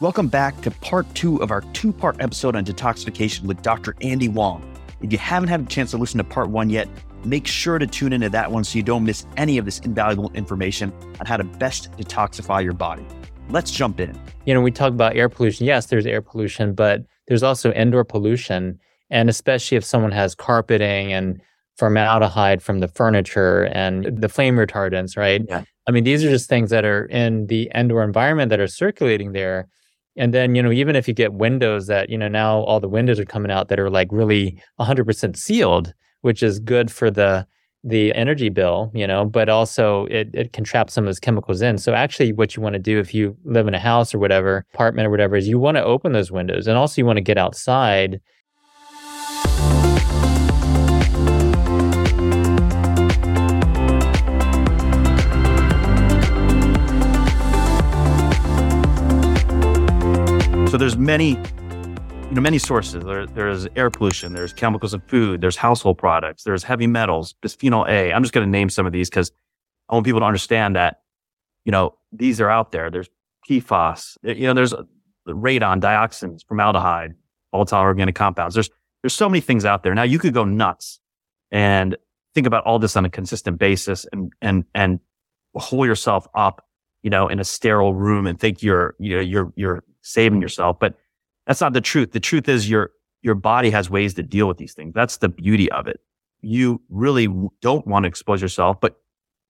Welcome back to part two of our two part episode on detoxification with Dr. Andy Wong. If you haven't had a chance to listen to part one yet, make sure to tune into that one so you don't miss any of this invaluable information on how to best detoxify your body. Let's jump in. You know, we talk about air pollution. Yes, there's air pollution, but there's also indoor pollution. And especially if someone has carpeting and formaldehyde from the furniture and the flame retardants, right? Yeah. I mean, these are just things that are in the indoor environment that are circulating there. And then, you know, even if you get windows that, you know, now all the windows are coming out that are like really 100% sealed, which is good for the the energy bill, you know, but also it, it can trap some of those chemicals in. So actually what you want to do if you live in a house or whatever, apartment or whatever, is you want to open those windows and also you want to get outside. So there's many, you know, many sources. There, there's air pollution, there's chemicals in food, there's household products, there's heavy metals, bisphenol A. I'm just going to name some of these because I want people to understand that, you know, these are out there. There's PFAS, you know, there's uh, radon, dioxins, formaldehyde, volatile organic compounds. There's there's so many things out there. Now you could go nuts and think about all this on a consistent basis and and and hole yourself up, you know, in a sterile room and think you're you know you're you're saving yourself. But that's not the truth. The truth is your your body has ways to deal with these things. That's the beauty of it. You really don't want to expose yourself, but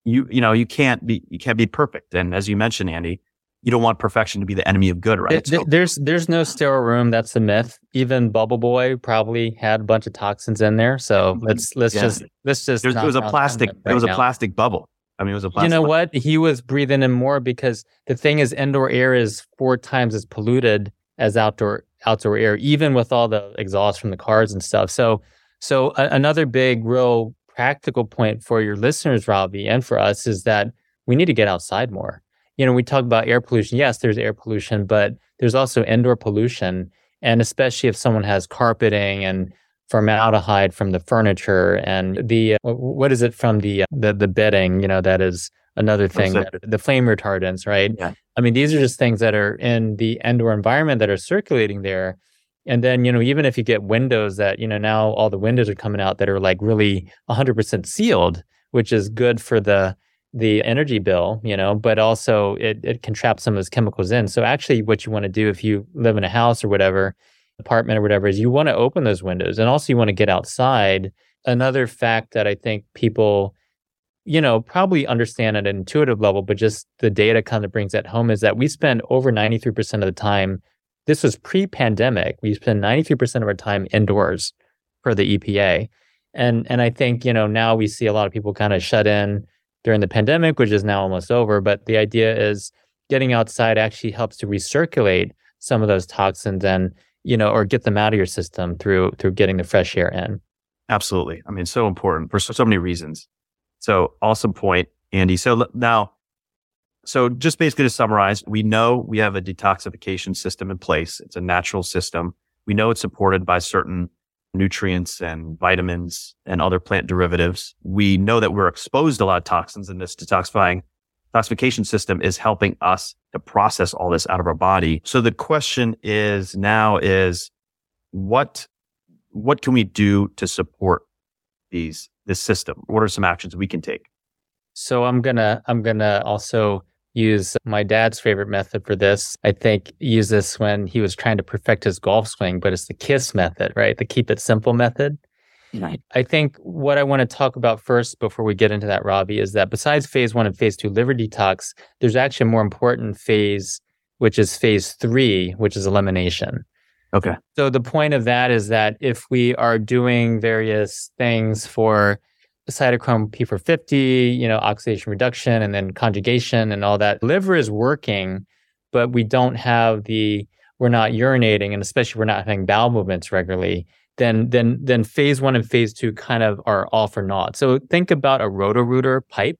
you you know you can't be you can't be perfect. And as you mentioned, Andy, you don't want perfection to be the enemy of good, right? Th- there's there's no sterile room. That's a myth. Even Bubble Boy probably had a bunch of toxins in there. So mm-hmm. let's let's Yeah. just let's just. There's, it was a plastic. it was a plastic bubble. I mean, it was a You know what? He was breathing in more because the thing is, indoor air is four times as polluted as outdoor outdoor air, even with all the exhaust from the cars and stuff. So, so a- another big, real practical point for your listeners, Robbie, and for us is that we need to get outside more. You know, we talk about air pollution. Yes, there's air pollution, but there's also indoor pollution, and especially if someone has carpeting and formaldehyde from the furniture and the uh, what is it from the uh, the the bedding? You know, that is another thing. That, the flame retardants, right? Yeah. I mean, these are just things that are in the indoor environment that are circulating there. And then, you know, even if you get windows that, you know, now all the windows are coming out that are like really 100% sealed, which is good for the the energy bill, you know, but also it, it can trap some of those chemicals in. So actually what you want to do if you live in a house or whatever, apartment or whatever, is you want to open those windows and also you want to get outside. Another fact that I think people, you know, probably understand at an intuitive level, but just the data kind of brings that home is that we spend over 93% of the time. This was pre pandemic. We spend 93% of our time indoors per the EPA. And and I think, you know, now we see a lot of people kind of shut in during the pandemic, which is now almost over. But the idea is getting outside actually helps to recirculate some of those toxins and, you know, or get them out of your system through through getting the fresh air in. Absolutely. I mean, so important for so, so many reasons. So awesome point, Andy. So l- now, so just basically to summarize, we know we have a detoxification system in place. It's a natural system. We know it's supported by certain nutrients and vitamins and other plant derivatives. We know that we're exposed to a lot of toxins in this detoxifying detoxification system is helping us to process all this out of our body. So the question is now is what what can we do to support these this system? What are some actions we can take? So I'm gonna I'm gonna also use my dad's favorite method for this. I think use this when he was trying to perfect his golf swing, but it's the KISS method, right? The keep it simple method. I think what I want to talk about first before we get into that, Robbie, is that besides phase one and phase two liver detox, there's actually a more important phase, which is phase three, which is elimination. Okay. So the point of that is that if we are doing various things for cytochrome P450, you know, oxidation reduction and then conjugation and all that, liver is working, but we don't have the we're not urinating and especially we're not having bowel movements regularly, then then then phase one and phase two kind of are all for naught. So think about a roto-rooter pipe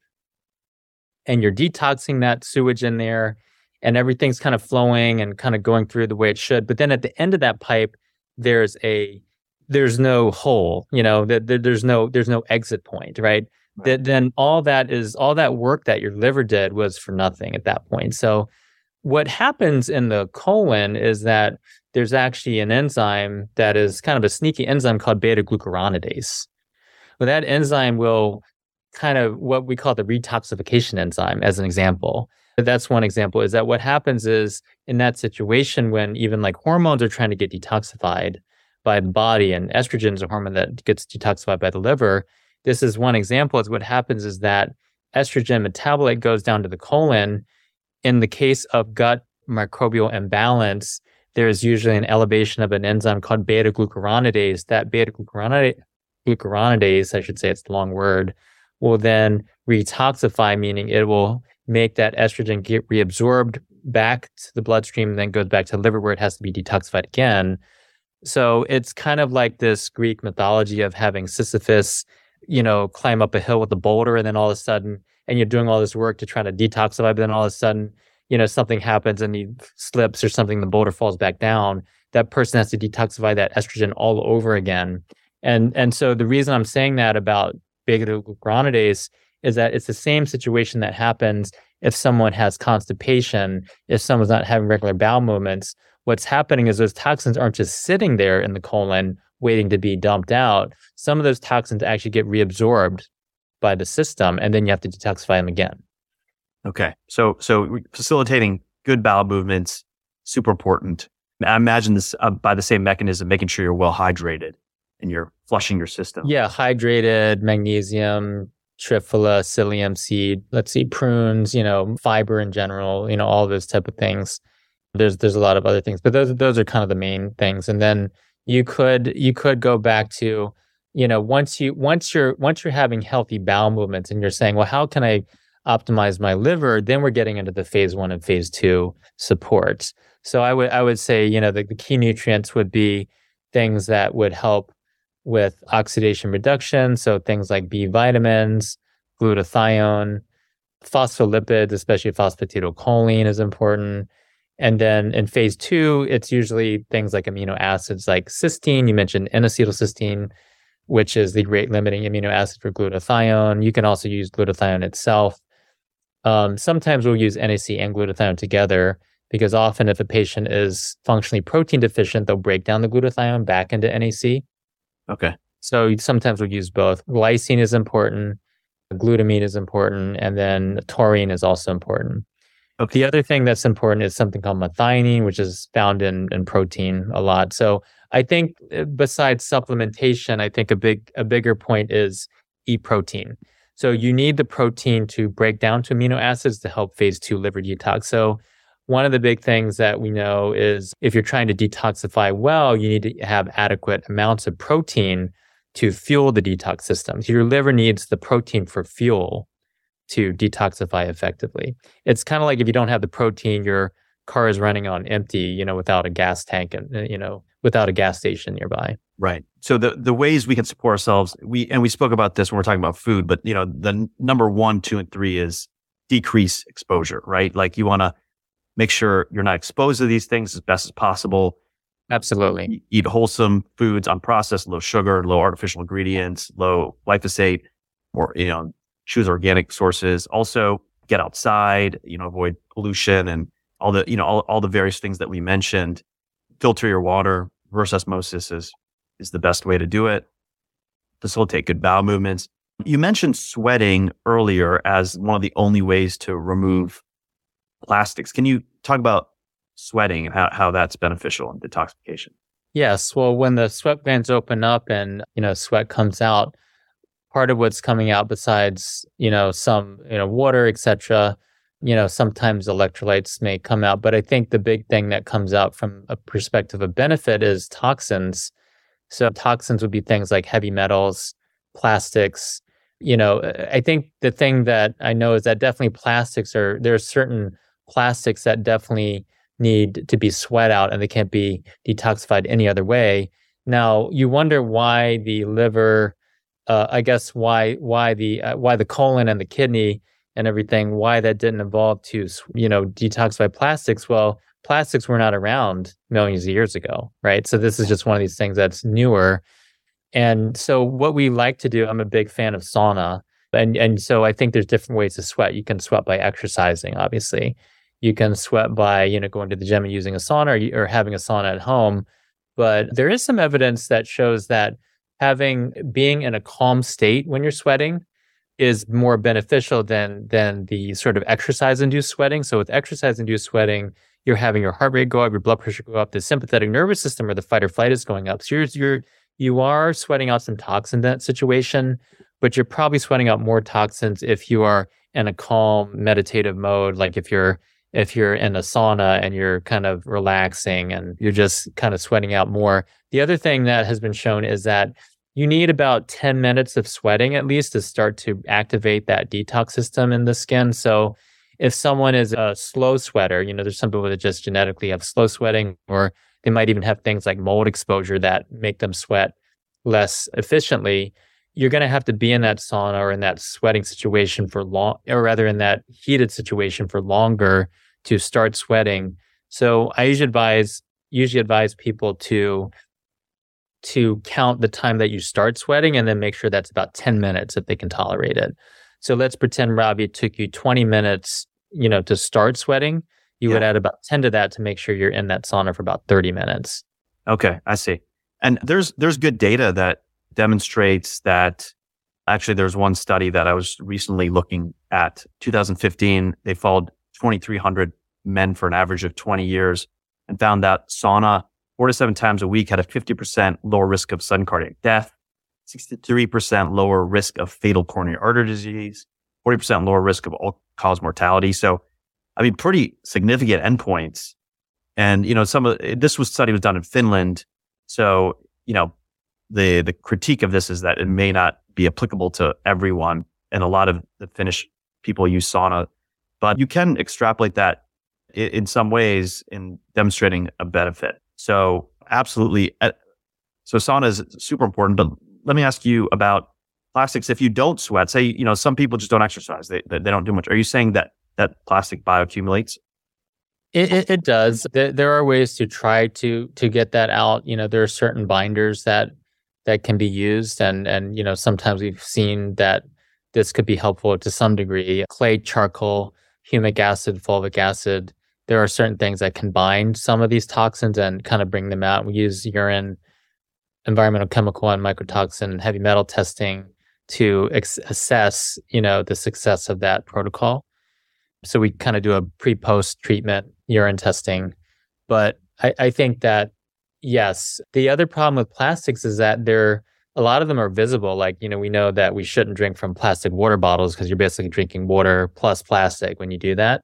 and you're detoxing that sewage in there and everything's kind of flowing and kind of going through the way it should. But then at the end of that pipe, there's a there's no hole, you know, that there, there's no there's no exit point, right? That then all that is all that work that your liver did was for nothing at that point. So what happens in the colon is that there's actually an enzyme that is kind of a sneaky enzyme called beta glucuronidase. Well, that enzyme will kind of what we call the retoxification enzyme, as an example. That's one example is that what happens is in that situation when even like hormones are trying to get detoxified by the body and estrogen is a hormone that gets detoxified by the liver. This is one example is what happens is that estrogen metabolite goes down to the colon. In the case of gut microbial imbalance, there is usually an elevation of an enzyme called beta glucuronidase. That beta glucuronidase, I should say it's the long word, will then retoxify, meaning it will make that estrogen get reabsorbed back to the bloodstream and then goes back to the liver where it has to be detoxified again. So it's kind of like this Greek mythology of having Sisyphus, you know, climb up a hill with a boulder and then all of a sudden, and you're doing all this work to try to detoxify, but then all of a sudden, you know, something happens and he slips or something, the boulder falls back down. That person has to detoxify that estrogen all over again. And and so the reason I'm saying that about beta glucuronidase is that it's the same situation that happens if someone has constipation, if someone's not having regular bowel movements. What's happening is those toxins aren't just sitting there in the colon waiting to be dumped out. Some of those toxins actually get reabsorbed by the system, and then you have to detoxify them again. Okay, so so facilitating good bowel movements super important. I imagine this uh, by the same mechanism, making sure you're well hydrated and you're flushing your system. Yeah, hydrated, magnesium, triphala, psyllium seed, let's see, prunes, you know, fiber in general, you know, all those type of things. There's there's a lot of other things, but those those are kind of the main things. And then you could you could go back to, you know, once you once you're once you're having healthy bowel movements and you're saying, well, how can I optimize my liver? Then we're getting into the phase one and phase two supports. So I would I would say, you know, the, the key nutrients would be things that would help with oxidation reduction. So things like B vitamins, glutathione, phospholipids, especially phosphatidylcholine is important. And then in phase two, it's usually things like amino acids like cysteine. You mentioned N-acetylcysteine, which is the rate limiting amino acid for glutathione. You can also use glutathione itself. Um, sometimes we'll use NAC and glutathione together because often if a patient is functionally protein deficient, they'll break down the glutathione back into NAC. Okay. So sometimes we'll use both. Glycine is important, glutamine is important, and then taurine is also important. Okay. The other thing that's important is something called methionine, which is found in, in protein a lot. So I think uh, besides supplementation, I think a big a bigger point is eat protein. So you need the protein to break down to amino acids to help phase two liver detox. So one of the big things that we know is if you're trying to detoxify well, you need to have adequate amounts of protein to fuel the detox system. So your liver needs the protein for fuel to detoxify effectively. It's kind of like if you don't have the protein, your car is running on empty, you know, without a gas tank and uh, you know, without a gas station nearby. Right. So the the ways we can support ourselves, we and we spoke about this when we're talking about food, but you know, the n- number 1, 2 and 3 is decrease exposure, right? Like you want to make sure you're not exposed to these things as best as possible. Absolutely. Eat wholesome foods, unprocessed, low sugar, low artificial ingredients, low glyphosate, or, you know, choose organic sources. Also get outside, you know, avoid pollution and all the, you know, all, all the various things that we mentioned. Filter your water. Reverse osmosis is, is the best way to do it. Facilitate good bowel movements. You mentioned sweating earlier as one of the only ways to remove plastics. Can you talk about sweating and how, how that's beneficial in detoxification? Yes. Well, when the sweat glands open up and, you know, sweat comes out, part of what's coming out besides, you know, some, you know, water, etc., you know, sometimes electrolytes may come out. But I think the big thing that comes out from a perspective of benefit is toxins. So toxins would be things like heavy metals, plastics. You know, I think the thing that I know is that definitely plastics are, there are certain plastics that definitely need to be sweat out and they can't be detoxified any other way. Now, you wonder why the liver, uh, I guess why why the uh, why the colon and the kidney and everything, why that didn't evolve to you know detoxify plastics. Well, plastics were not around millions of years ago, right? So this is just one of these things that's newer. And so what we like to do, I'm a big fan of sauna. And and so I think there's different ways to sweat. You can sweat by exercising, obviously. You can sweat by, you know, going to the gym and using a sauna or, or having a sauna at home. But there is some evidence that shows that having being in a calm state when you're sweating is more beneficial than than the sort of exercise induced sweating. So with exercise induced sweating, you're having your heart rate go up, your blood pressure go up, the sympathetic nervous system or the fight or flight is going up. So you're you're you are sweating out some toxins in that situation, but you're probably sweating out more toxins if you are in a calm meditative mode, like if you're if you're in a sauna and you're kind of relaxing and you're just kind of sweating out more. The other thing that has been shown is that you need about 10 minutes of sweating at least to start to activate that detox system in the skin. So if someone is a slow sweater, you know, there's some people that just genetically have slow sweating, or they might even have things like mold exposure that make them sweat less efficiently. You're going to have to be in that sauna or in that sweating situation for long, or rather in that heated situation for longer to start sweating. So I usually advise usually advise people to to count the time that you start sweating and then make sure that's about 10 minutes if they can tolerate it. So let's pretend, Ravi, it took you 20 minutes, you know, to start sweating. You yeah. would add about 10 to that to make sure you're in that sauna for about 30 minutes. Okay, I see. And there's there's good data that demonstrates that actually there's one study that I was recently looking at 2015 they followed 2300 men for an average of 20 years and found that sauna four to seven times a week had a 50% lower risk of sudden cardiac death, 63% lower risk of fatal coronary artery disease, 40% lower risk of all cause mortality. So, I mean, pretty significant endpoints. And, you know, some of this was study was done in Finland. So, you know, the, the critique of this is that it may not be applicable to everyone. And a lot of the Finnish people use sauna, but you can extrapolate that in, in some ways in demonstrating a benefit. So absolutely. Uh, so sauna is super important, but let me ask you about plastics. If you don't sweat, say, you know, some people just don't exercise. They, they, don't do much. Are you saying that that plastic bioaccumulates? It, it, it does. There are ways to try to to get that out. You know, there are certain binders that that can be used, and and you know sometimes we've seen that this could be helpful to some degree. Clay, charcoal, humic acid, fulvic acid, there are certain things that can bind some of these toxins and kind of bring them out. We use urine, environmental chemical and mycotoxin, heavy metal testing to ex- assess, you know, the success of that protocol. So we kind of do a pre-post treatment urine testing. But I, I think that yes, the other problem with plastics is that they're a lot of them are visible. Like, you know, we know that we shouldn't drink from plastic water bottles because you're basically drinking water plus plastic when you do that.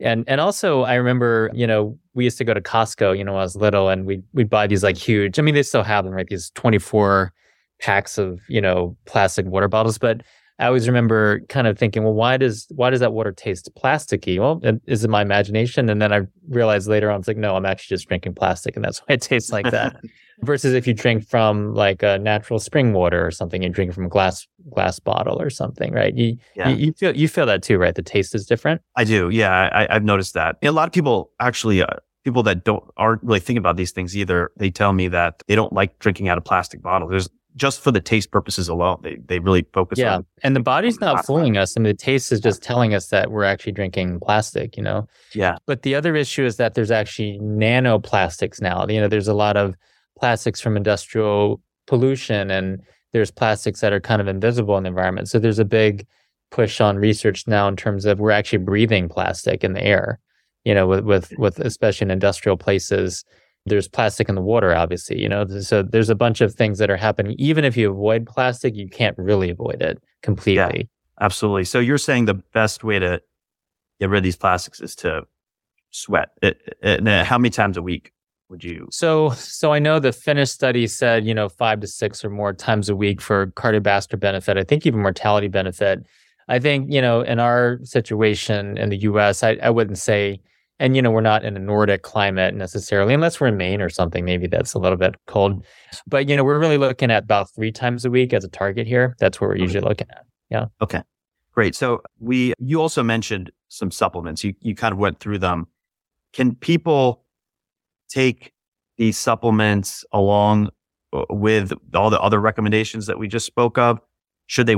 And and also I remember, you know, we used to go to Costco, you know, when I was little and we'd we'd buy these like huge, I mean, they still have them, right? These 24 packs of, you know, plastic water bottles. But I always remember kind of thinking, well, why does why does that water taste plasticky? Well, is it my imagination? And then I realized later on, it's like, no, I'm actually just drinking plastic, and that's why it tastes like that. Versus if you drink from like a natural spring water or something, you drink from a glass glass bottle or something, right? You, yeah. you, you feel you feel that too, right? The taste is different. I do, yeah. I, have noticed that. A lot of people actually. Uh, people that don't aren't really thinking about these things either. They tell me that they don't like drinking out of plastic bottles. There's just for the taste purposes alone. They they really focus yeah. on. And the body's not fooling us. I mean, the taste is just telling us that we're actually drinking plastic. You know. Yeah. But the other issue is that there's actually nanoplastics now. You know, there's a lot of plastics from industrial pollution, and there's plastics that are kind of invisible in the environment. So there's a big push on research now in terms of we're actually breathing plastic in the air. You know, with with mm. with especially in industrial places there's plastic in the water, obviously, you know, so there's a bunch of things that are happening. Even if you avoid plastic, you can't really avoid it completely. Yeah, absolutely. So you're saying the best way to get rid of these plastics is to sweat. It, it, it, how many times a week would you? So, so I know the Finnish study said, you know, five to six or more times a week for cardiovascular benefit. I think even mortality benefit. I think, you know, in our situation in the US, I, I wouldn't say and you know we're not in a nordic climate necessarily unless we're in maine or something maybe that's a little bit cold. But you know we're really looking at about three times a week as a target here. That's what we're usually looking at. Yeah. Okay. Great. So we you also mentioned some supplements. You you kind of went through them. Can people take these supplements along uh, with all the other recommendations that we just spoke of? Should they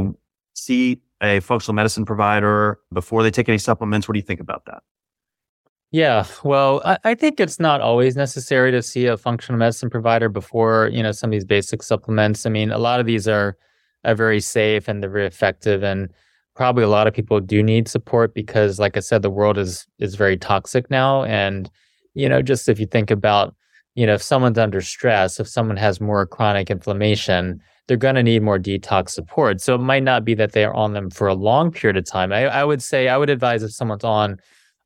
see a functional medicine provider before they take any supplements? What do you think about that? Yeah, well, I, I, think it's not always necessary to see a functional medicine provider before you know some of these basic supplements. I mean, a lot of these are are very safe and they're very effective, and probably a lot of people do need support because, like I said, the world is is very toxic now, and you know, just if you think about you know, if someone's under stress, if someone has more chronic inflammation, they're going to need more detox support. So it might not be that they are on them for a long period of time. I, I would say I would advise if someone's on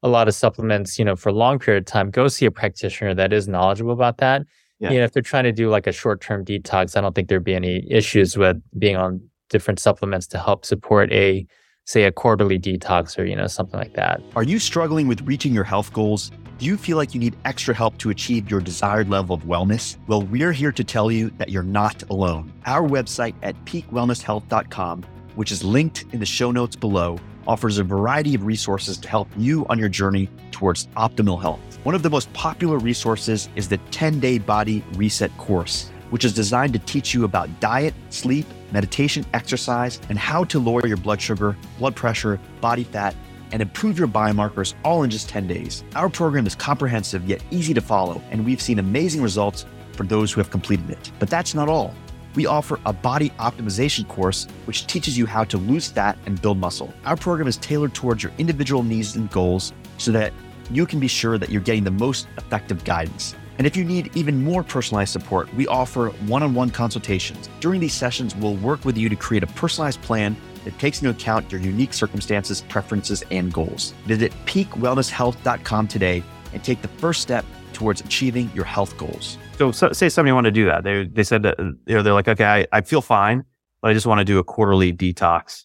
a lot of supplements, you know, for a long period of time, go see a practitioner that is knowledgeable about that. Yeah. You know, if they're trying to do like a short term detox, I don't think there'd be any issues with being on different supplements to help support a, say, a quarterly detox or, you know, something like that. Are you struggling with reaching your health goals? Do you feel like you need extra help to achieve your desired level of wellness? Well, we're here to tell you that you're not alone. Our website at peakwellnesshealth.com, which is linked in the show notes below, offers a variety of resources to help you on your journey towards optimal health. One of the most popular resources is the 10 day body reset course, which is designed to teach you about diet, sleep, meditation, exercise, and how to lower your blood sugar, blood pressure, body fat, and improve your biomarkers all in just 10 days. Our program is comprehensive yet easy to follow, and we've seen amazing results for those who have completed it. But that's not all we offer a body optimization course which teaches you how to lose fat and build muscle. Our program is tailored towards your individual needs and goals so that you can be sure that you're getting the most effective guidance. And if you need even more personalized support, we offer one on one consultations. During these sessions, we'll work with you to create a personalized plan that takes into account your unique circumstances, preferences, and goals. Visit peakwellnesshealth.com today and take the first step towards achieving your health goals. So, so say somebody wanted to do that. They they said that you know, they're like, okay, I, I feel fine, but I just want to do a quarterly detox.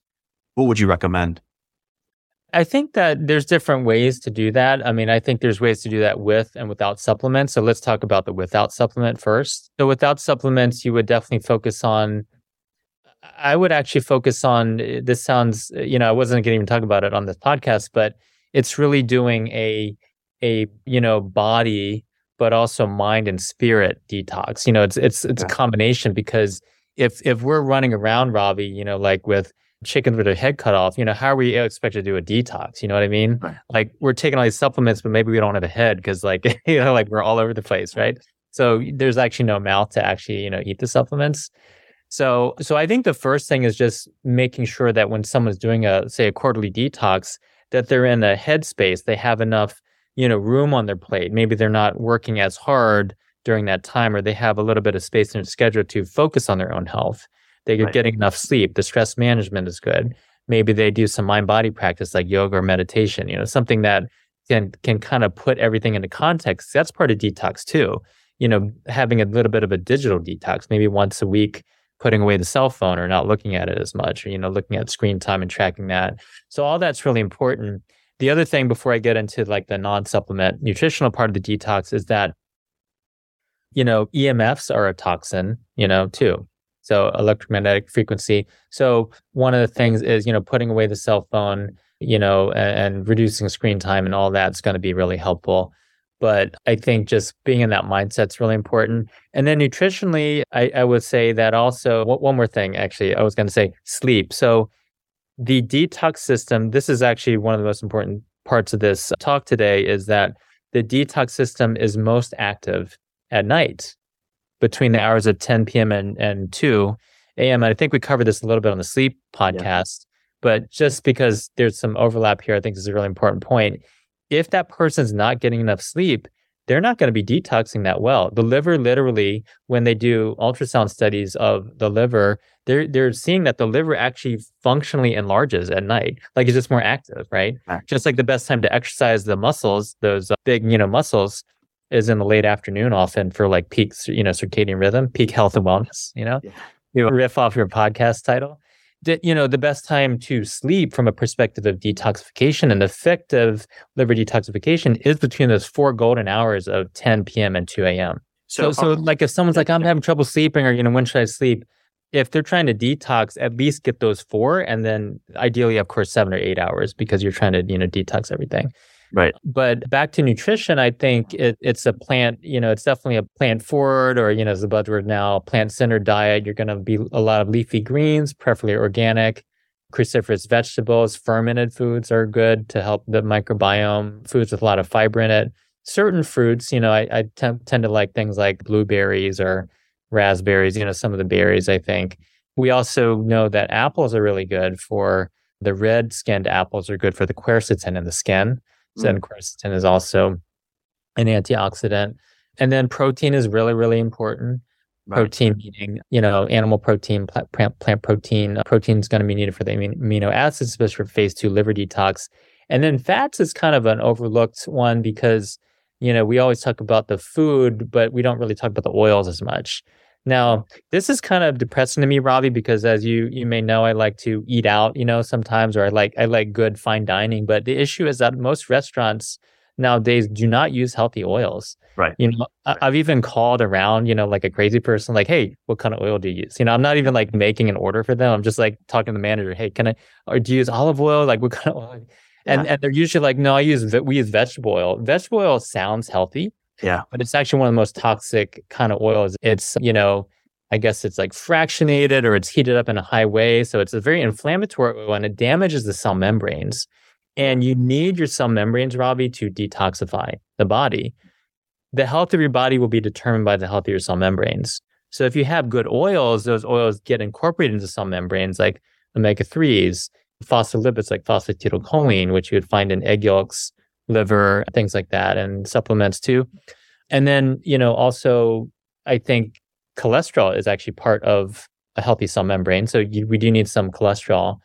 What would you recommend? I think that there's different ways to do that. I mean, I think there's ways to do that with and without supplements. So let's talk about the without supplement first. So without supplements, you would definitely focus on I would actually focus on eh, this sounds, eh, you know, I wasn't going to even talk about it on this podcast, but it's really doing a a, you know, body but also mind and spirit detox. You know, it's it's it's yeah. a combination because if if we're running around, Ravi, you know, like with chickens with their head cut off, you know, how are we expected to do a detox? You know what I mean? Right. Like we're taking all these supplements, but maybe we don't have a head because like you know, like we're all over the place, right? So there's actually no mouth to actually, you know, eat the supplements. So so I think the first thing is just making sure that when someone's doing a say a quarterly detox, that they're in a headspace, they have enough you know room on their plate maybe they're not working as hard during that time or they have a little bit of space in their schedule to focus on their own health they're right. getting enough sleep the stress management is good. Maybe they do some mind body practice like yoga or meditation you know something that can can kind of put everything into context. That's part of detox too. You know having a little bit of a digital detox maybe once a week putting away the cell phone or not looking at it as much or you know looking at screen time and tracking that. So all that's really important. The other thing before I get into like the non-supplement nutritional part of the detox is that you know, EMFs are a toxin, you know, too. So electromagnetic frequency. So one of the things is, you know, putting away the cell phone, you know, and, and reducing screen time and all that's going to be really helpful. But I think just being in that mindset is really important. And then nutritionally, I, I would say that also one more thing, actually, I was going to say sleep. So the detox system, this is actually one of the most important parts of this talk today, is that the detox system is most active at night between the hours of 10 p.m. and, and 2 a.m. And I think we covered this a little bit on the sleep podcast, yeah. but just because there's some overlap here, I think this is a really important point. If that person's not getting enough sleep, they're not going to be detoxing that well. The liver literally, when they do ultrasound studies of the liver, they're they're seeing that the liver actually functionally enlarges at night, like it's just more active, right? Just like the best time to exercise the muscles, those uh, big you know muscles, is in the late afternoon, often for like peak you know circadian rhythm, peak health and wellness. You know, yeah. you riff off your podcast title you know the best time to sleep from a perspective of detoxification and effective liver detoxification is between those four golden hours of 10 p.m. and 2 a.m. So, so, so uh, like if someone's like, I'm having trouble sleeping, or you know, when should I sleep? If they're trying to detox, at least get those four, and then ideally, of course, seven or eight hours because you're trying to you know detox everything. Right. But back to nutrition, I think it, it's a plant, you know, it's definitely a plant forward or, you know, as a buzzword now, plant centered diet. You're going to be a lot of leafy greens, preferably organic. cruciferous vegetables, fermented foods are good to help the microbiome, foods with a lot of fiber in it. Certain fruits, you know, I, I tend to like things like blueberries or raspberries, you know, some of the berries, I think. We also know that apples are really good for the red skinned apples are good for the quercetin in the skin. Mm. quercetin is also an antioxidant. And then protein is really, really important. Right. Protein meaning, you know, animal protein, plant, plant protein. Protein is going to be needed for the amino acids, especially for phase two liver detox. And then fats is kind of an overlooked one because, you know, we always talk about the food, but we don't really talk about the oils as much. Now, this is kind of depressing to me, Robbie, because as you you may know, I like to eat out, you know, sometimes, or I like I like good fine dining. But the issue is that most restaurants nowadays do not use healthy oils. Right. You know, right. I've even called around, you know, like a crazy person, like, hey, what kind of oil do you use? You know, I'm not even like making an order for them. I'm just like talking to the manager, hey, can I, or do you use olive oil? Like, what kind of oil? And, yeah. and they're usually like, no, I use, we use vegetable oil. Vegetable oil sounds healthy. Yeah. But it's actually one of the most toxic kind of oils. It's, you know, I guess it's like fractionated or it's heated up in a high way. So it's a very inflammatory oil and it damages the cell membranes. And you need your cell membranes, Ravi, to detoxify the body. The health of your body will be determined by the health of your cell membranes. So if you have good oils, those oils get incorporated into cell membranes like omega 3s, phospholipids like phosphatidylcholine, which you would find in egg yolks, liver, things like that, and supplements too. And then, you know, also, I think cholesterol is actually part of a healthy cell membrane. So you, we do need some cholesterol.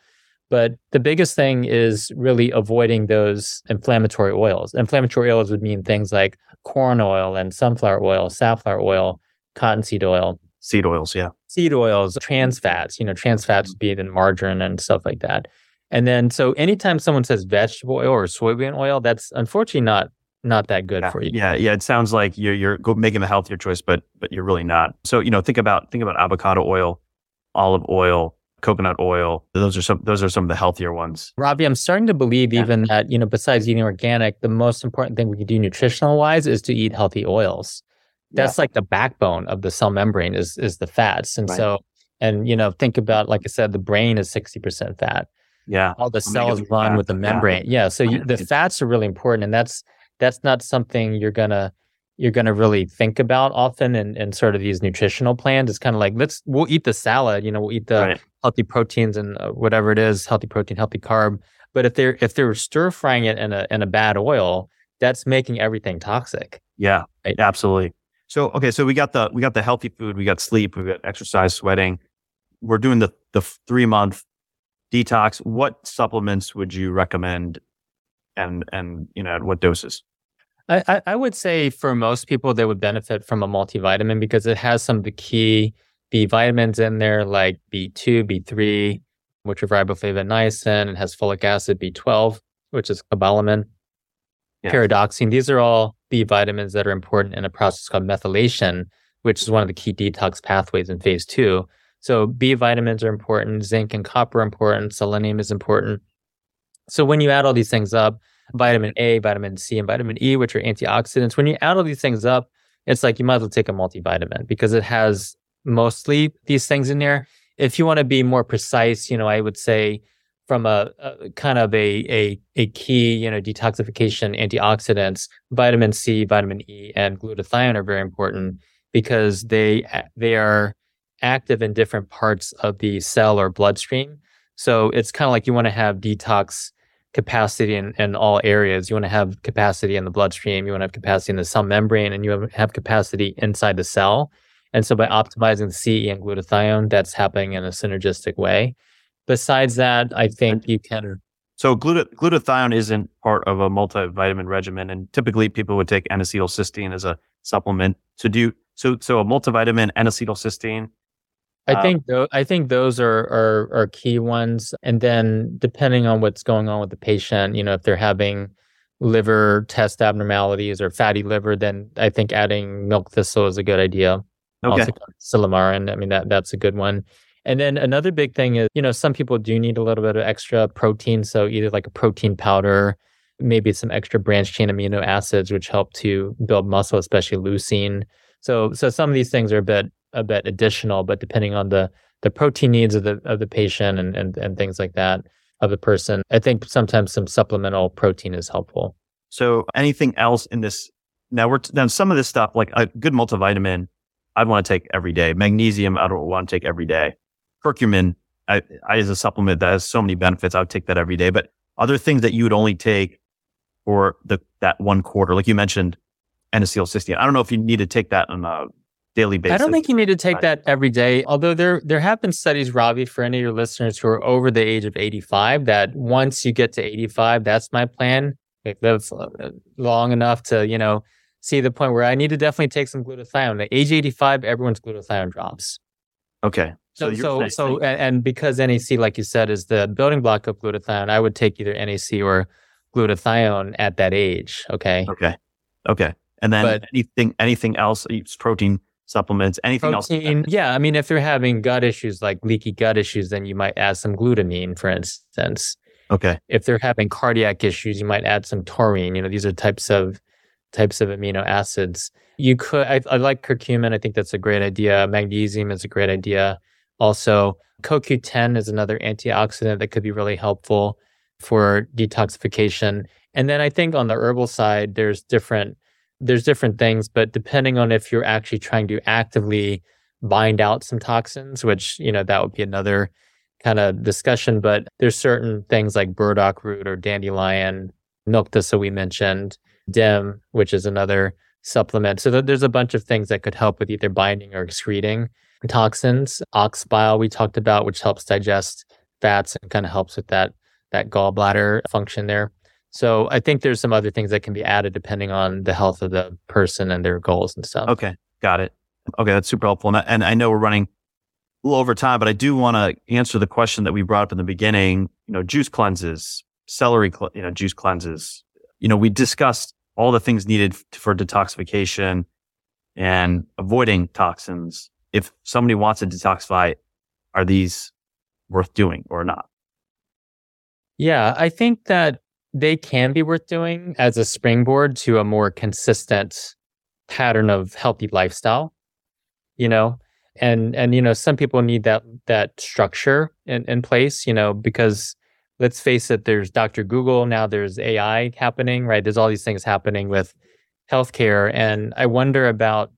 But the biggest thing is really avoiding those inflammatory oils. Inflammatory oils would mean things like corn oil and sunflower oil, safflower oil, cottonseed oil. Seed oils, yeah. Seed oils, trans fats, you know, trans fats would be in margarine and stuff like that. And then so anytime someone says vegetable oil or soybean oil, that's unfortunately not not that good yeah, for you. Yeah, yeah. It sounds like you're you're making the healthier choice, but but you're really not. So you know, think about think about avocado oil, olive oil, coconut oil. Those are some those are some of the healthier ones. Robbie, I'm starting to believe yeah. even that, you know, besides eating organic, the most important thing we can do nutritional wise is to eat healthy oils. That's yeah. like the backbone of the cell membrane is is the fats. And right. so and you know, think about like I said, the brain is 60% fat. Yeah. All the cells run with the membrane. Yeah. yeah. So you, the fats are really important. And that's that's not something you're gonna you're going to really think about often in, in sort of these nutritional plans. It's kind of like, let's, we'll eat the salad, you know, we'll eat the right. healthy proteins and uh, whatever it is, healthy protein, healthy carb. But if they're, if they're stir frying it in a, in a bad oil, that's making everything toxic. Yeah, right? absolutely. So, okay. So we got the, we got the healthy food, we got sleep, we got exercise, sweating. We're doing the, the three month detox. What supplements would you recommend and, and, you know, at what doses? I, I would say for most people, they would benefit from a multivitamin because it has some of the key B vitamins in there, like B2, B3, which are riboflavin, niacin. and has folic acid, B12, which is cobalamin, yeah. pyridoxine. These are all B vitamins that are important in a process called methylation, which is one of the key detox pathways in phase two. So B vitamins are important, zinc and copper are important, selenium is important. So when you add all these things up, vitamin A, vitamin C, and vitamin E, which are antioxidants. When you add all these things up, it's like you might as well take a multivitamin because it has mostly these things in there. If you want to be more precise, you know, I would say from a, a, kind of a, a a key, you know, detoxification antioxidants, vitamin C, vitamin E, and glutathione are very important because they they are active in different parts of the cell or bloodstream. So it's kind of like you want to have detox capacity in, in all areas. You want to have capacity in the bloodstream, you want to have capacity in the cell membrane, and you have, have capacity inside the cell. And so by optimizing the CE and glutathione, that's happening in a synergistic way. Besides that, I think you can. So glut- glutathione isn't part of a multivitamin regimen, and typically people would take N-acetylcysteine as a supplement. So do you, so so a multivitamin N-acetylcysteine I um, think th- I think those are, are are key ones, and then depending on what's going on with the patient, you know, if they're having liver test abnormalities or fatty liver, then I think adding milk thistle is a good idea. Okay. Also, silymarin, I mean that that's a good one. And then another big thing is, you know, some people do need a little bit of extra protein, so either like a protein powder, maybe some extra branched chain amino acids, which help to build muscle, especially leucine. So so some of these things are a bit a bit additional, but depending on the the protein needs of the of the patient and and, and things like that of the person. I think sometimes some supplemental protein is helpful. So anything else in this? Now we're now some of this stuff like a good multivitamin. I'd want to take every day. Magnesium, I don't want to take every day. Curcumin, I, I as a supplement that has so many benefits. I would take that every day. But other things that you would only take for the that one quarter, like you mentioned, N-acetylcysteine. I don't know if you need to take that on a daily basis. I don't think you need to take that every day. Although there there have been studies, Robbie, for any of your listeners who are over the age of 85, that once you get to 85, that's my plan. Like live uh, long enough to, you know, see the point where I need to definitely take some glutathione. At age 85, everyone's glutathione drops. Okay. So, so, so, so and, and, because NAC, like you said, is the building block of glutathione, I would take either NAC or glutathione at that age. Okay. Okay. Okay. And then but, anything, anything else, protein supplements, anything protein, else? Yeah. I mean, if they're having gut issues, like leaky gut issues, then you might add some glutamine, for instance. Okay. If they're having cardiac issues, you might add some taurine. You know, these are types of types of amino acids. You could, I, I like curcumin. I think that's a great idea. Magnesium is a great idea. Also, CoQ10 is another antioxidant that could be really helpful for detoxification. And then I think on the herbal side, there's different there's different things, but depending on if you're actually trying to actively bind out some toxins, which you know that would be another kind of discussion. But there's certain things like burdock root or dandelion, milk thistle we mentioned, DIM, which is another supplement. So th- there's a bunch of things that could help with either binding or excreting toxins. Ox bile we talked about, which helps digest fats and kind of helps with that that gallbladder function there. So I think there's some other things that can be added depending on the health of the person and their goals and stuff. Okay, got it. Okay, that's super helpful. And I, and I know we're running a little over time, but I do want to answer the question that we brought up in the beginning. You know, juice cleanses, celery, you know, juice cleanses. You know, we discussed all the things needed for detoxification and avoiding toxins if somebody wants to detoxify, are these worth doing or not? Yeah, I think that they can be worth doing as a springboard to a more consistent pattern of healthy lifestyle. You know, and and you know, some people need that that structure in, in place, you know, because let's face it, there's Dr. Google, now there's AI happening, right? There's all these things happening with healthcare. And I wonder about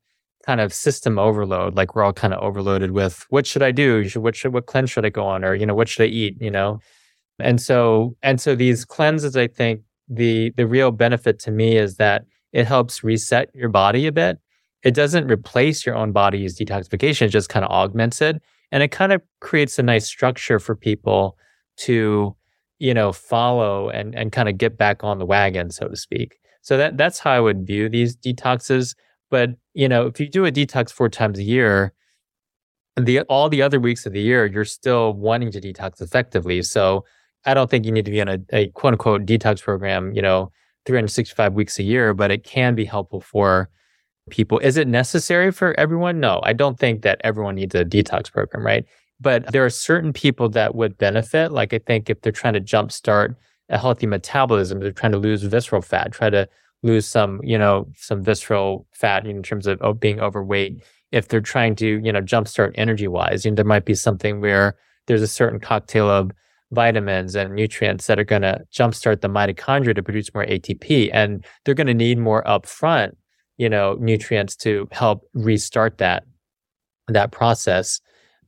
kind of system overload. Like we're all kind of overloaded with what should I do? What should what cleanse should I go on? Or, you know, what should I eat? You know? And so and so these cleanses, I think the the real benefit to me is that it helps reset your body a bit. It doesn't replace your own body's detoxification, it just kind of augments it. And it kind of creates a nice structure for people to, you know, follow and and kind of get back on the wagon, so to speak. So that that's how I would view these detoxes. But you know, if you do a detox four times a year, the all the other weeks of the year, you're still wanting to detox effectively. So I don't think you need to be on a, a quote unquote detox program, you know, 365 weeks a year, but it can be helpful for people. Is it necessary for everyone? No, I don't think that everyone needs a detox program, right? But there are certain people that would benefit. Like I think if they're trying to jumpstart a healthy metabolism, they're trying to lose visceral fat, try to lose some, you know, some visceral fat in terms of, being overweight. If they're trying to, you know, jumpstart energy wise, you know, there might be something where there's a certain cocktail of vitamins and nutrients that are going to jumpstart the mitochondria to produce more ATP. And they're going to need more upfront, you know, nutrients to help restart that, that process.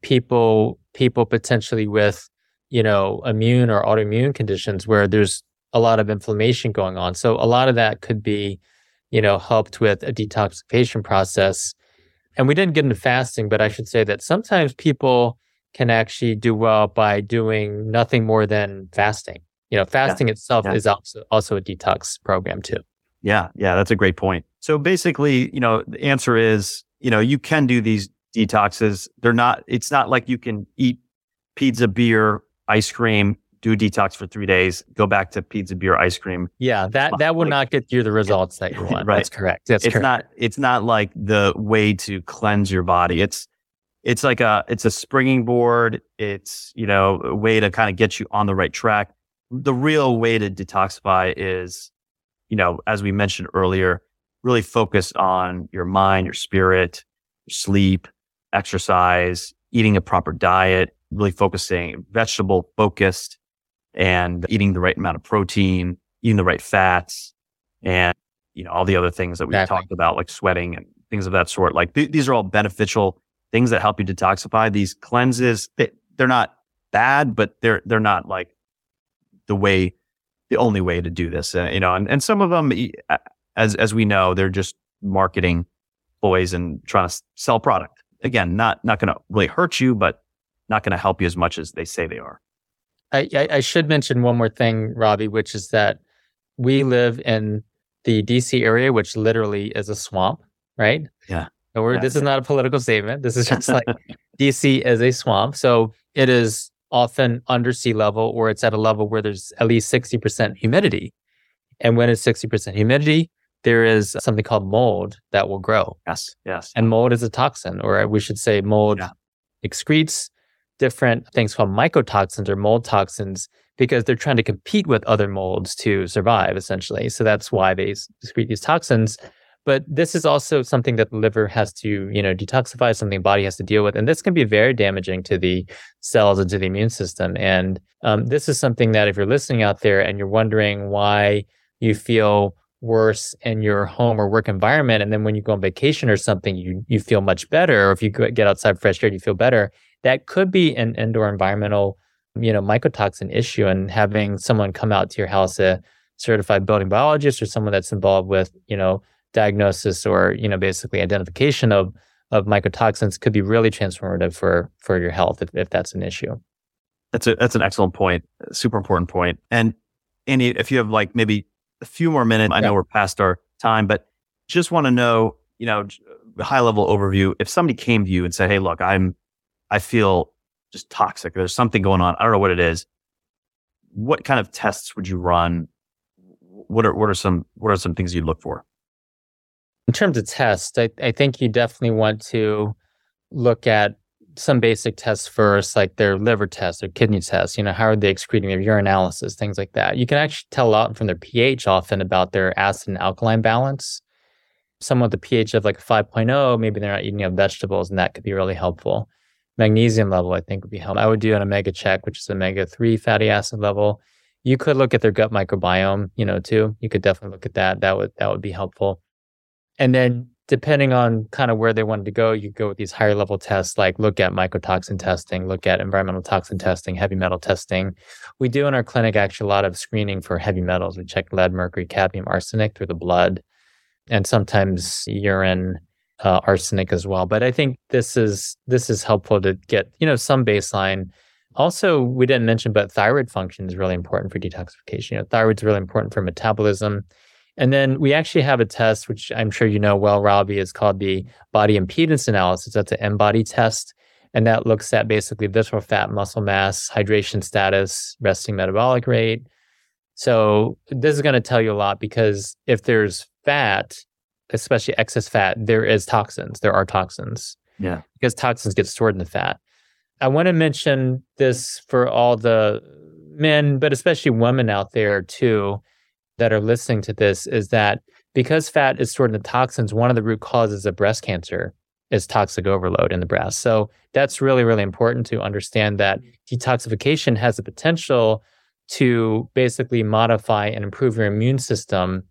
People, people potentially with, you know, immune or autoimmune conditions where there's a lot of inflammation going on. So a lot of that could be, you know, helped with a detoxification process. And we didn't get into fasting, but I should say that sometimes people can actually do well by doing nothing more than fasting. You know, fasting yeah. itself yeah. is also also a detox program too. Yeah, yeah, that's a great point. So basically, you know, the answer is, you know, you can do these detoxes. They're not it's not like you can eat pizza, beer, ice cream do a detox for three days, go back to pizza, beer, ice cream. Yeah, that that will like, not get you the results that you want. right. That's correct. That's it's correct. not it's not like the way to cleanse your body. It's it's like a it's a springing board. It's you know a way to kind of get you on the right track. The real way to detoxify is, you know, as we mentioned earlier, really focused on your mind, your spirit, your sleep, exercise, eating a proper diet, really focusing vegetable focused and eating the right amount of protein, eating the right fats and, you know, all the other things that we've Exactly. talked about, like sweating and things of that sort. Like th- these are all beneficial things that help you detoxify. These cleanses, they, they're not bad, but they're, they're not like the way, the only way to do this, uh, you know, and, and some of them, as, as we know, they're just marketing boys and trying to sell product. Again, not, not going to really hurt you, but not going to help you as much as they say they are. I, I, I should mention one more thing, Robbie, which is that we live in the DC area, which literally is a swamp, right? Yeah. So we're, Yeah. This is not a political statement. This is just like DC is a swamp. So it is often under sea level or it's at a level where there's at least 60% humidity. And when it's 60% humidity, there is something called mold that will grow. Yes. Yes. And mold is a toxin, or we should say mold Yeah. excretes different things called mycotoxins or mold toxins because they're trying to compete with other molds to survive, essentially. So that's why they excrete these toxins. But this is also something that the liver has to, you know, detoxify, something the body has to deal with. And this can be very damaging to the cells and to the immune system. And um, this is something that if you're listening out there and you're wondering why you feel worse in your home or work environment, and then when you go on vacation or something, you you feel much better, or if you get outside fresh air, you feel better. That could be an indoor environmental, you know, mycotoxin issue. And having someone come out to your house, a certified building biologist or someone that's involved with, you know, diagnosis or you know, basically identification of of mycotoxins could be really transformative for for your health if, if that's an issue. That's a that's an excellent point. Super important point. And Andy, if you have like maybe a few more minutes, I know we're past our time, but just want to know, you know, high level overview. If somebody came to you and said, "Hey, look, I'm, I feel just toxic. There's something going on. I don't know what it is." What kind of tests would you run? What are what are some what are some things you'd look for? In terms of tests, I, I think you definitely want to look at some basic tests first, like their liver tests, their kidney tests. You know, how are they excreting their urinalysis, things like that. You can actually tell a lot from their pH often about their acid and alkaline balance. Someone with a pH of like a 5.0, maybe they're not eating enough vegetables, and that could be really helpful. Magnesium level, I think, would be helpful. I would do an omega check, which is omega 3 fatty acid level. You could look at their gut microbiome, you know, too. You could definitely look at that. That would that would be helpful. And then depending on kind of where they wanted to go, you go with these higher level tests, like look at mycotoxin testing, look at environmental toxin testing, heavy metal testing. We do in our clinic actually a lot of screening for heavy metals. We check lead, mercury, cadmium, arsenic through the blood, and sometimes urine, uh, arsenic as well. But I think this is this is helpful to get you know some baseline. Also, we didn't mention, but thyroid function is really important for detoxification. You know, thyroid's really important for metabolism. And then we actually have a test, which I'm sure you know well, Robbie, is called the body impedance analysis. That's an InBody test. And that looks at basically visceral fat, muscle mass, hydration status, resting metabolic rate. So this is going to tell you a lot because if there's fat, especially excess fat, there is toxins. There are toxins Yeah. because toxins get stored in the fat. I want to mention this for all the men, but especially women out there too that are listening to this is that because fat is stored in the toxins, one of the root causes of breast cancer is toxic overload in the breast. So that's really, really important to understand that detoxification has the potential to basically modify and improve your immune system.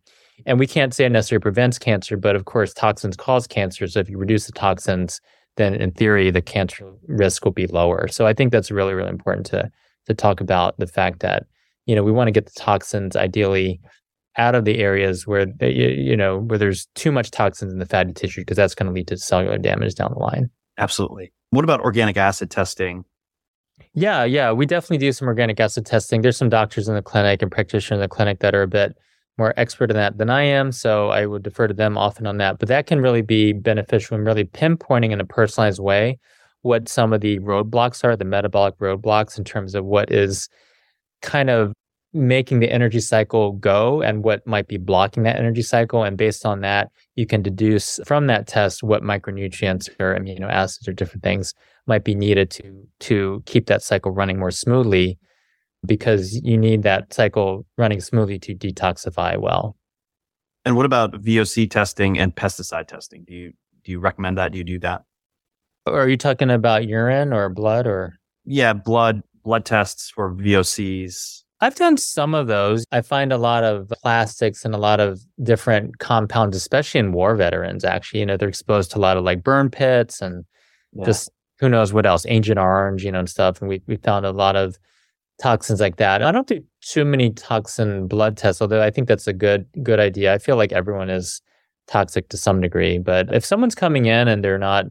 And we can't say it necessarily prevents cancer, but of course, toxins cause cancer. So if you reduce the toxins, then in theory, the cancer risk will be lower. So I think that's really, really important to to talk about the fact that you know we want to get the toxins ideally out of the areas where they, you know where there's too much toxins in the fatty tissue because that's going to lead to cellular damage down the line. Absolutely. What about organic acid testing? Yeah, yeah, we definitely do some organic acid testing. There's some doctors in the clinic and practitioners in the clinic that are a bit more expert in that than I am, so I would defer to them often on that. But that can really be beneficial in really pinpointing in a personalized way what some of the roadblocks are, the metabolic roadblocks in terms of what is kind of making the energy cycle go and what might be blocking that energy cycle. And based on that, you can deduce from that test what micronutrients or amino acids or different things might be needed to to keep that cycle running more smoothly because you need that cycle running smoothly to detoxify well. And what about VOC testing and pesticide testing? Do you do you recommend that? Do you do that? Or are you talking about urine or blood or? Yeah, blood, blood tests for VOCs. I've done some of those. I find a lot of plastics and a lot of different compounds, especially in war veterans, actually. You know, they're exposed to a lot of like burn pits and yeah. just who knows what else, Agent Orange, you know, and stuff. And we, we found a lot of toxins like that. I don't do too many toxin blood tests, although I think that's a good good idea. I feel like everyone is toxic to some degree, but if someone's coming in and they're not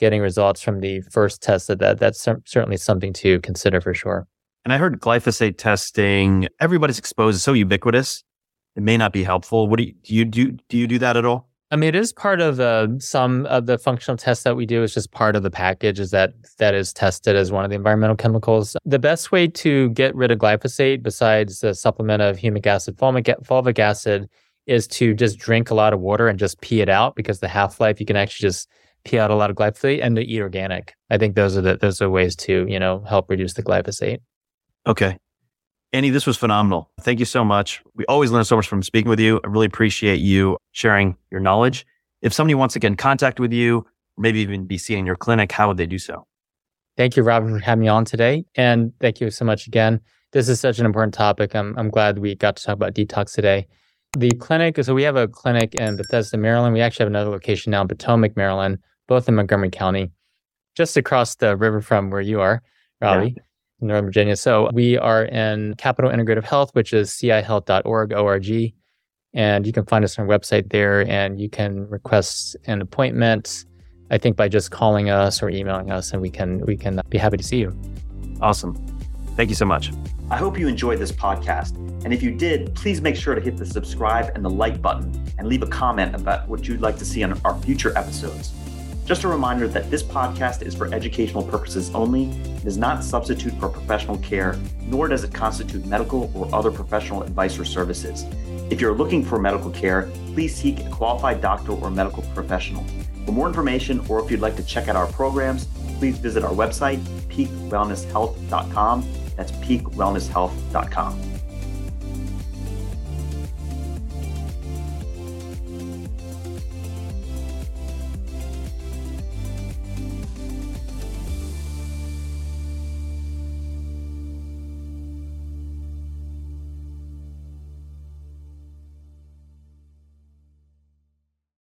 getting results from the first test, that, that that's certainly something to consider for sure. And I heard glyphosate testing. Everybody's exposed; it's so ubiquitous. It may not be helpful. What do you do? You do do you do that at all? I mean, it is part of uh, some of the functional tests that we do. It's just part of the package is that that is tested as one of the environmental chemicals. The best way to get rid of glyphosate, besides the supplement of humic acid, fulvic, fulvic acid, is to just drink a lot of water and just pee it out because the half life you can actually just pee out a lot of glyphosate and to eat organic. I think those are the those are ways to you know help reduce the glyphosate. Okay, Andy, this was phenomenal. Thank you so much. We always learn so much from speaking with you. I really appreciate you sharing your knowledge. If somebody wants to get in contact with you, maybe even be seen in your clinic, how would they do so? Thank you, Robert, for having me on today. And thank you so much again. This is such an important topic. I'm, I'm glad we got to talk about detox today. The clinic, so we have a clinic in Bethesda, Maryland. We actually have another location now in Potomac, Maryland, both in Montgomery County, just across the river from where you are, Robbie. Yeah. Northern Virginia. So we are in Capital Integrative Health, which is cihealth.org, O-R-G. And you can find us on our website there and you can request an appointment, I think by just calling us or emailing us and we can we can be happy to see you. Awesome. Thank you so much. I hope you enjoyed this podcast. And if you did, please make sure to hit the subscribe and the like button and leave a comment about what you'd like to see on our future episodes. Just a reminder that this podcast is for educational purposes only. It does not substitute for professional care, nor does it constitute medical or other professional advice or services. If you're looking for medical care, please seek a qualified doctor or medical professional. For more information or if you'd like to check out our programs, please visit our website, peakwellnesshealth.com. That's peakwellnesshealth.com.